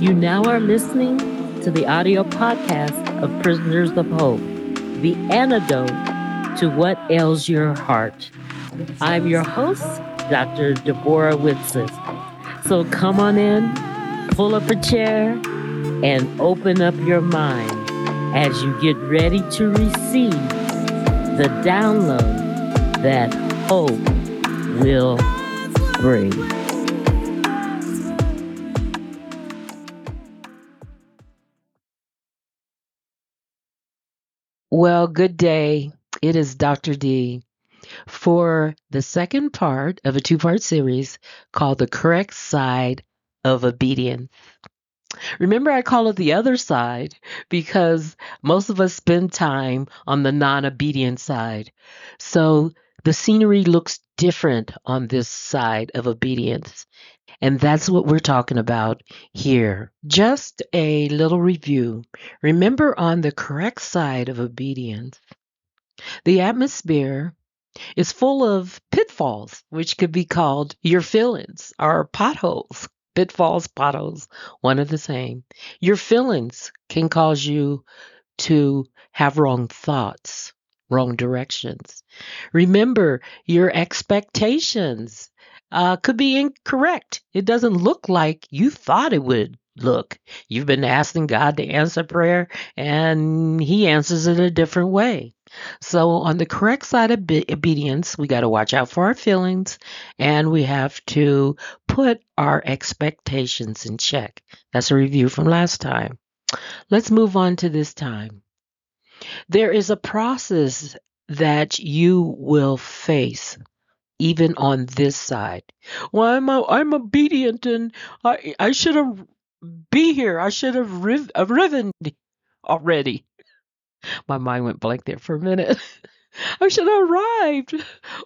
You now are listening to the audio podcast of Prisoners of Hope, the antidote to what ails your heart. I'm your host, Dr. Deborah Whitson. So come on in, pull up a chair, and open up your mind as you get ready to receive the download that hope will bring. Well, good day. It is Dr. D for the second part of a two part series called The Correct Side of Obedience. Remember, I call it the other side because most of us spend time on the non obedient side. So the scenery looks different on this side of obedience. And that's what we're talking about here. Just a little review. Remember, on the correct side of obedience, the atmosphere is full of pitfalls, which could be called your feelings or potholes. Pitfalls, potholes, one of the same. Your feelings can cause you to have wrong thoughts, wrong directions. Remember, your expectations uh, could be incorrect. It doesn't look like you thought it would look. You've been asking God to answer prayer, and He answers it a different way. So, on the correct side of obedience, we got to watch out for our feelings and we have to put our expectations in check. That's a review from last time. Let's move on to this time. There is a process that you will face even on this side. Well, I'm a, I'm obedient and I I should have be here. I should have riv- uh, riven already. My mind went blank there for a minute. I should have arrived.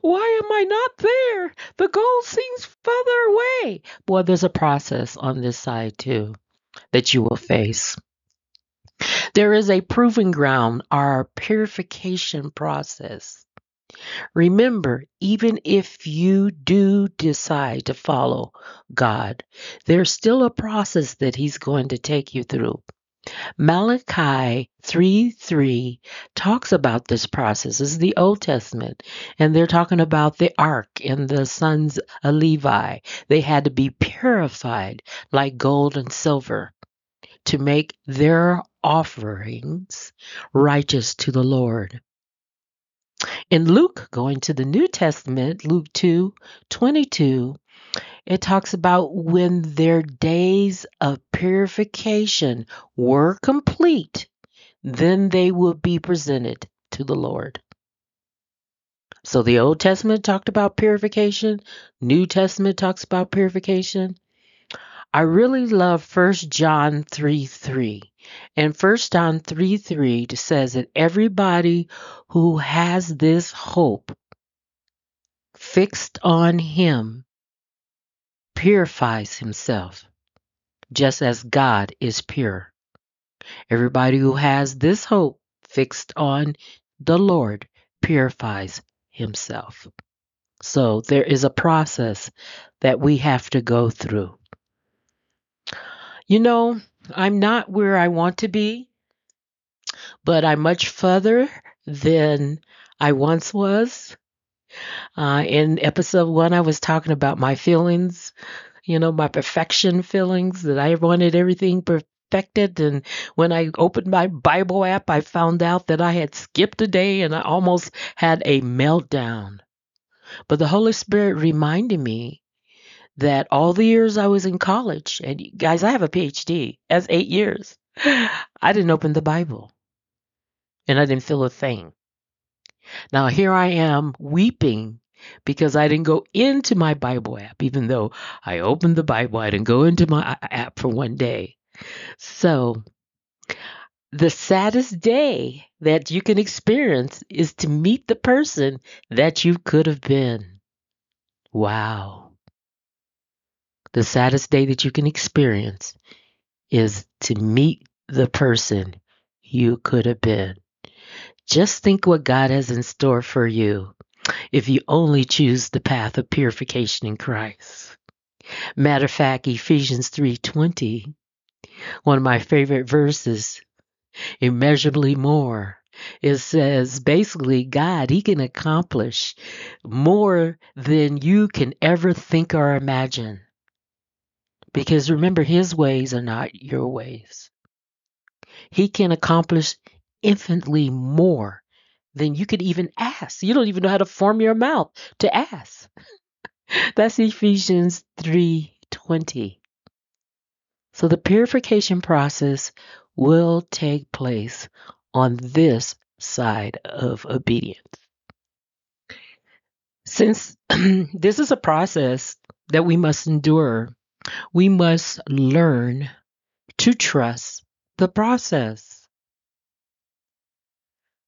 Why am I not there? The goal seems further away. Well, there's a process on this side too that you will face. There is a proving ground, our purification process. Remember, even if you do decide to follow God, there's still a process that He's going to take you through. Malachi 3 3 talks about this process. This is the Old Testament, and they're talking about the ark and the sons of Levi. They had to be purified like gold and silver to make their offerings righteous to the Lord. In Luke, going to the New Testament, Luke 2 22, it talks about when their days of purification were complete, then they will be presented to the Lord. So the Old Testament talked about purification, New Testament talks about purification. I really love 1 John 3 3. And 1 John 3 3 says that everybody who has this hope fixed on Him purifies himself, just as God is pure. Everybody who has this hope fixed on the Lord purifies himself. So there is a process that we have to go through. You know, I'm not where I want to be, but I'm much further than I once was. Uh, in episode one, I was talking about my feelings, you know, my perfection feelings that I wanted everything perfected. And when I opened my Bible app, I found out that I had skipped a day and I almost had a meltdown. But the Holy Spirit reminded me that all the years I was in college, and guys, I have a PhD, as eight years, I didn't open the Bible and I didn't feel a thing. Now here I am weeping because I didn't go into my Bible app, even though I opened the Bible, I didn't go into my uh, app for one day. So, the saddest day that you can experience is to meet the person that you could have been. Wow. The saddest day that you can experience is to meet the person you could have been. Just think what God has in store for you if you only choose the path of purification in Christ. Matter of fact, Ephesians 3:20 One of my favorite verses, immeasurably more. It says basically, God, He can accomplish more than you can ever think or imagine. Because remember, His ways are not your ways. He can accomplish infinitely more than you could even ask. You don't even know how to form your mouth to ask. That's Ephesians 3:20. So the purification process will take place on this side of obedience. Since this is a process that we must endure, we must learn to trust the process.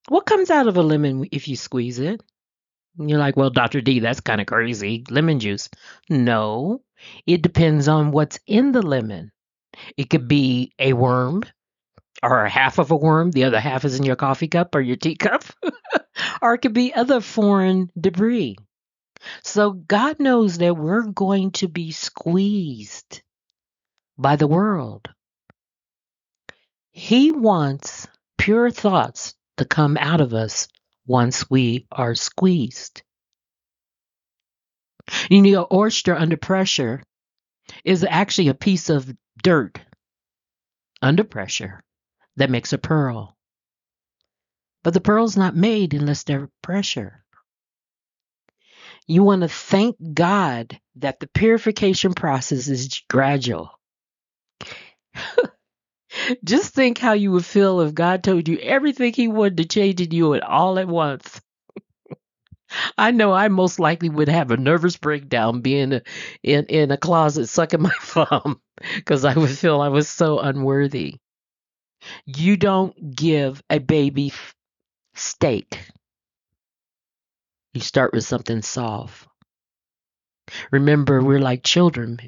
What comes out of a lemon if you squeeze it? You're like, well, Dr. D, that's kind of crazy. Lemon juice. No, it depends on what's in the lemon. It could be a worm or a half of a worm, the other half is in your coffee cup or your teacup, or it could be other foreign debris. So God knows that we're going to be squeezed by the world. He wants pure thoughts to come out of us once we are squeezed. You know, an oyster under pressure is actually a piece of dirt under pressure that makes a pearl. But the pearl's not made unless there's pressure. You want to thank God that the purification process is gradual. Just think how you would feel if God told you everything He wanted to change in you all at once. I know I most likely would have a nervous breakdown being in in a closet sucking my thumb because I would feel I was so unworthy. You don't give a baby steak. You start with something soft. Remember, we're like children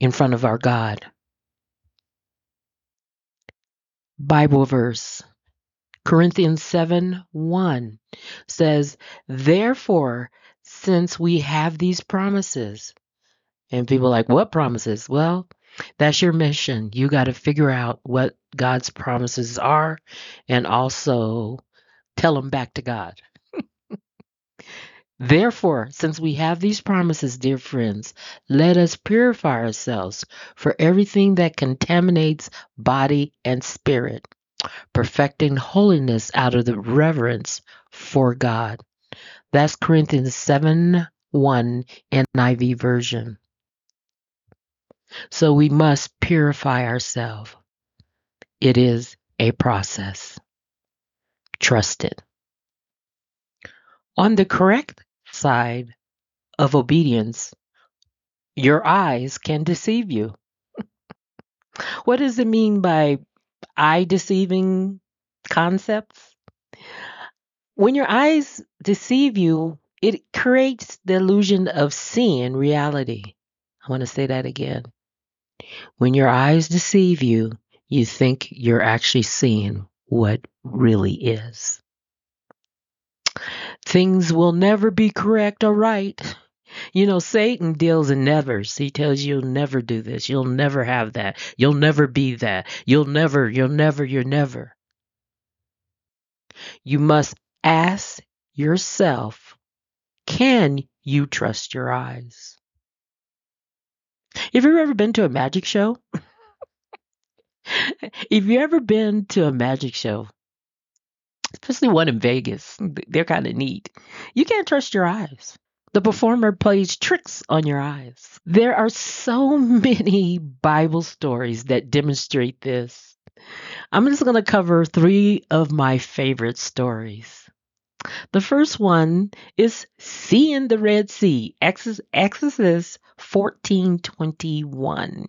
in front of our God. Bible verse Corinthians 7 1 says, Therefore, since we have these promises, and people like, What promises? Well, that's your mission. You got to figure out what God's promises are and also tell them back to God. Therefore, since we have these promises, dear friends, let us purify ourselves for everything that contaminates body and spirit, perfecting holiness out of the reverence for God. That's Corinthians 7 1 in NIV version. So we must purify ourselves. It is a process. Trust it. On the correct side of obedience, your eyes can deceive you. what does it mean by eye deceiving concepts? When your eyes deceive you, it creates the illusion of seeing reality. I want to say that again. When your eyes deceive you, you think you're actually seeing what really is. Things will never be correct or right. You know, Satan deals in nevers. He tells you you'll never do this. You'll never have that. You'll never be that. You'll never, you'll never, you're never. You must ask yourself can you trust your eyes? Have you ever been to a magic show? if you ever been to a magic show, especially one in Vegas, they're kind of neat. You can't trust your eyes. The performer plays tricks on your eyes. There are so many Bible stories that demonstrate this. I'm just going to cover three of my favorite stories. The first one is seeing the Red Sea, Exodus, Exodus 14:21.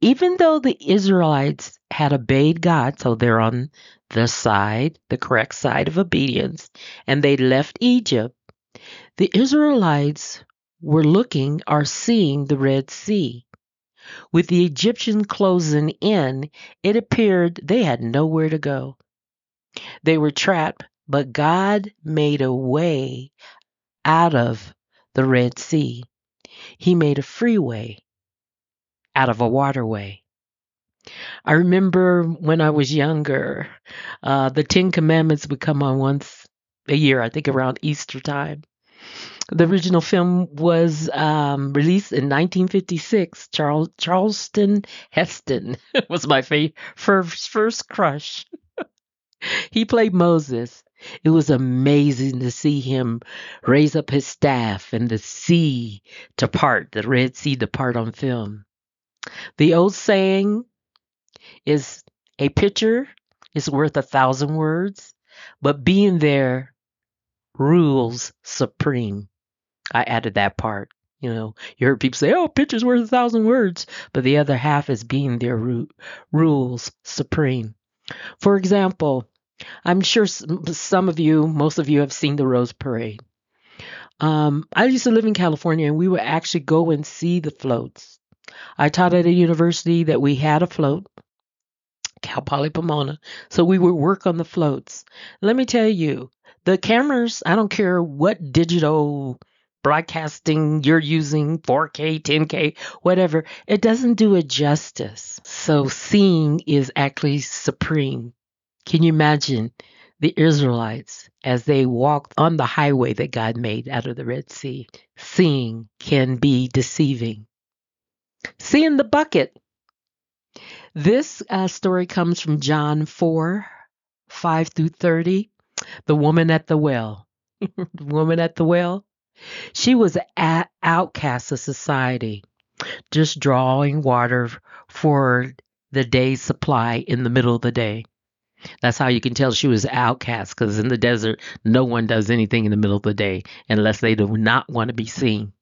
Even though the Israelites had obeyed God, so they're on the side, the correct side of obedience, and they left Egypt, the Israelites were looking or seeing the Red Sea. With the Egyptians closing in, it appeared they had nowhere to go. They were trapped, but God made a way out of the Red Sea. He made a freeway out of a waterway. I remember when I was younger, uh, the Ten Commandments would come on once a year, I think around Easter time. The original film was um, released in 1956. Charles, Charlton Heston was my fa- first, first crush. he played Moses. It was amazing to see him raise up his staff and the sea to part, the Red Sea to part on film. The old saying is a picture is worth a thousand words, but being there rules supreme. I added that part. You know, you heard people say, "Oh, picture's worth a thousand words," but the other half is being there ru- rules supreme. For example, I'm sure some of you, most of you, have seen the Rose Parade. Um, I used to live in California, and we would actually go and see the floats. I taught at a university that we had a float, Cal Poly Pomona, so we would work on the floats. Let me tell you, the cameras, I don't care what digital broadcasting you're using 4K, 10K, whatever, it doesn't do it justice. So seeing is actually supreme. Can you imagine the Israelites as they walked on the highway that God made out of the Red Sea? Seeing can be deceiving. Seeing the bucket. This uh, story comes from John 4 5 through 30. The woman at the well. the woman at the well. She was an outcast of society, just drawing water for the day's supply in the middle of the day. That's how you can tell she was outcast because in the desert, no one does anything in the middle of the day unless they do not want to be seen.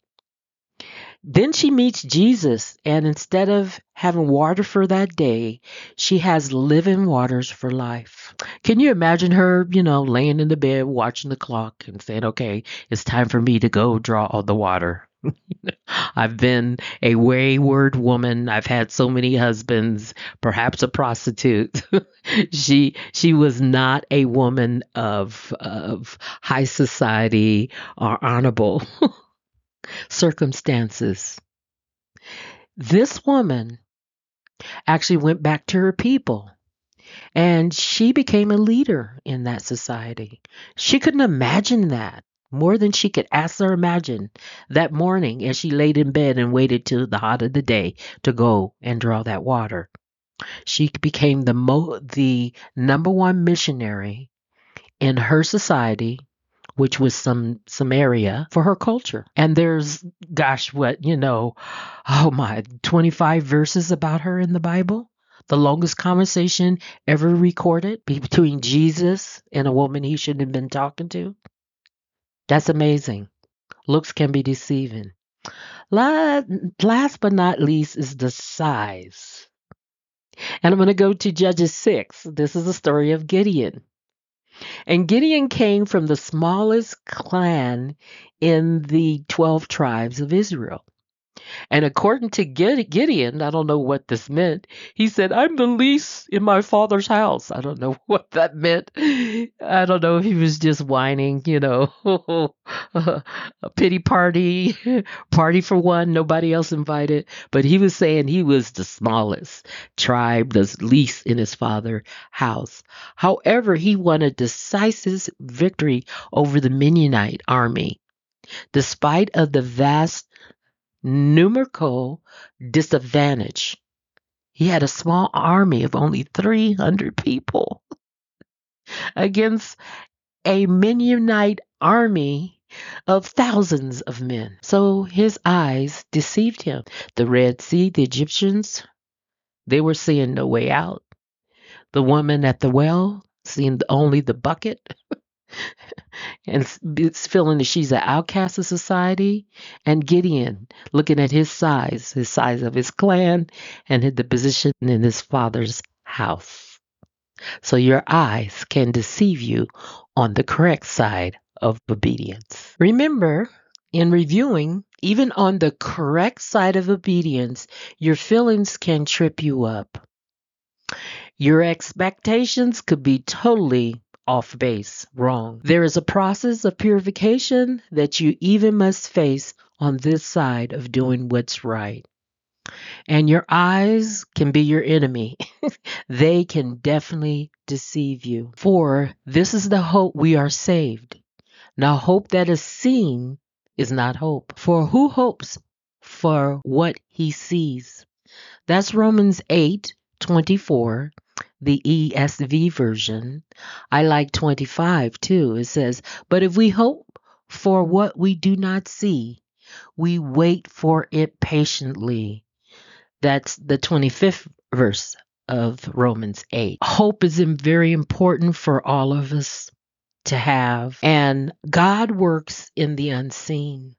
Then she meets Jesus, and instead of having water for that day, she has living waters for life. Can you imagine her, you know, laying in the bed, watching the clock, and saying, okay, it's time for me to go draw all the water? I've been a wayward woman. I've had so many husbands, perhaps a prostitute. she she was not a woman of of high society or honorable circumstances. This woman actually went back to her people and she became a leader in that society. She couldn't imagine that more than she could ask or imagine that morning as she laid in bed and waited till the hot of the day to go and draw that water. She became the mo- the number one missionary in her society which was some Samaria for her culture. And there's gosh what, you know, oh my, 25 verses about her in the Bible. The longest conversation ever recorded between Jesus and a woman he shouldn't have been talking to. That's amazing. Looks can be deceiving. Last but not least is the size. And I'm going to go to Judges 6. This is the story of Gideon. And Gideon came from the smallest clan in the 12 tribes of Israel. And according to Gideon, I don't know what this meant. He said, I'm the least in my father's house. I don't know what that meant. I don't know if he was just whining, you know, a pity party, party for one, nobody else invited. But he was saying he was the smallest tribe, the least in his father's house. However, he won a decisive victory over the Midianite army. Despite of the vast numerical disadvantage. He had a small army of only 300 people against a Midianite army of thousands of men. So his eyes deceived him. The Red Sea, the Egyptians, they were seeing no way out. The woman at the well, seeing only the bucket. and it's feeling that she's an outcast of society. And Gideon, looking at his size, his size of his clan, and the position in his father's house. So your eyes can deceive you on the correct side of obedience. Remember, in reviewing, even on the correct side of obedience, your feelings can trip you up. Your expectations could be totally off base, wrong. There is a process of purification that you even must face on this side of doing what's right. And your eyes can be your enemy. they can definitely deceive you. For this is the hope we are saved. Now, hope that is seen is not hope. For who hopes for what he sees? That's Romans 8 24, the ESV version. I like 25 too. It says, But if we hope for what we do not see, we wait for it patiently. That's the 25th verse of Romans 8. Hope is very important for all of us to have, and God works in the unseen.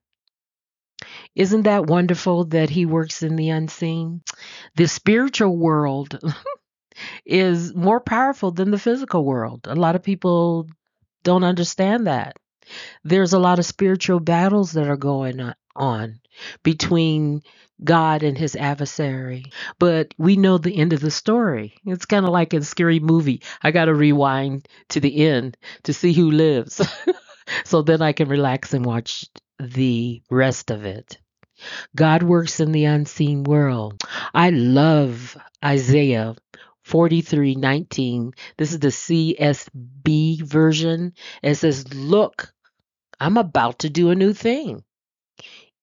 Isn't that wonderful that He works in the unseen? The spiritual world is more powerful than the physical world. A lot of people don't understand that. There's a lot of spiritual battles that are going on between God and his adversary. But we know the end of the story. It's kind of like a scary movie. I got to rewind to the end to see who lives. so then I can relax and watch the rest of it. God works in the unseen world. I love Isaiah 43:19. This is the CSB version. It says, "Look, I'm about to do a new thing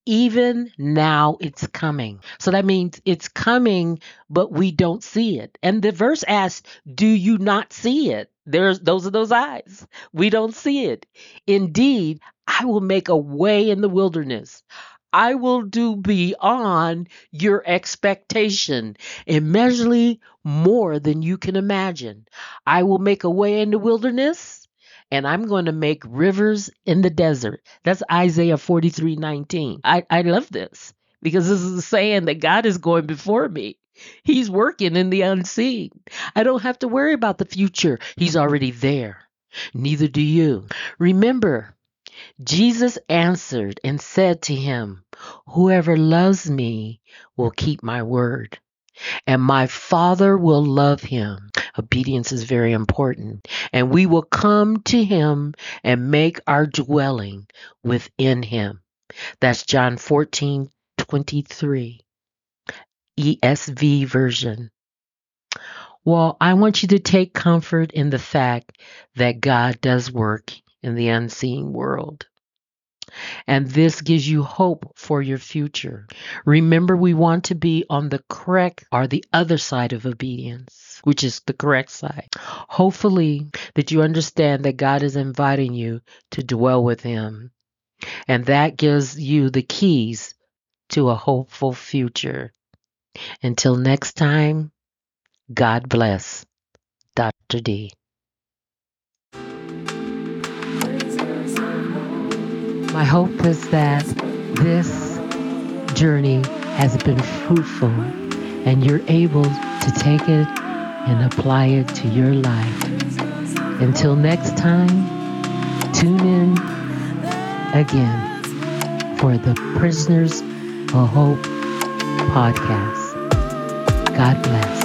even now it's coming. So that means it's coming, but we don't see it. And the verse asks, Do you not see it? There's those are those eyes. We don't see it. Indeed, I will make a way in the wilderness. I will do beyond your expectation, immeasurably more than you can imagine. I will make a way in the wilderness and I'm going to make rivers in the desert. That's Isaiah 43 19. I, I love this because this is saying that God is going before me. He's working in the unseen. I don't have to worry about the future, He's already there. Neither do you. Remember, Jesus answered and said to him, Whoever loves me will keep my word, and my Father will love him Obedience is very important. And we will come to him and make our dwelling within him. That's John 14 23, ESV version. Well, I want you to take comfort in the fact that God does work in the unseen world. And this gives you hope for your future. Remember, we want to be on the correct or the other side of obedience, which is the correct side. Hopefully, that you understand that God is inviting you to dwell with Him. And that gives you the keys to a hopeful future. Until next time, God bless. Dr. D. My hope is that this journey has been fruitful and you're able to take it and apply it to your life. Until next time, tune in again for the Prisoners of Hope podcast. God bless.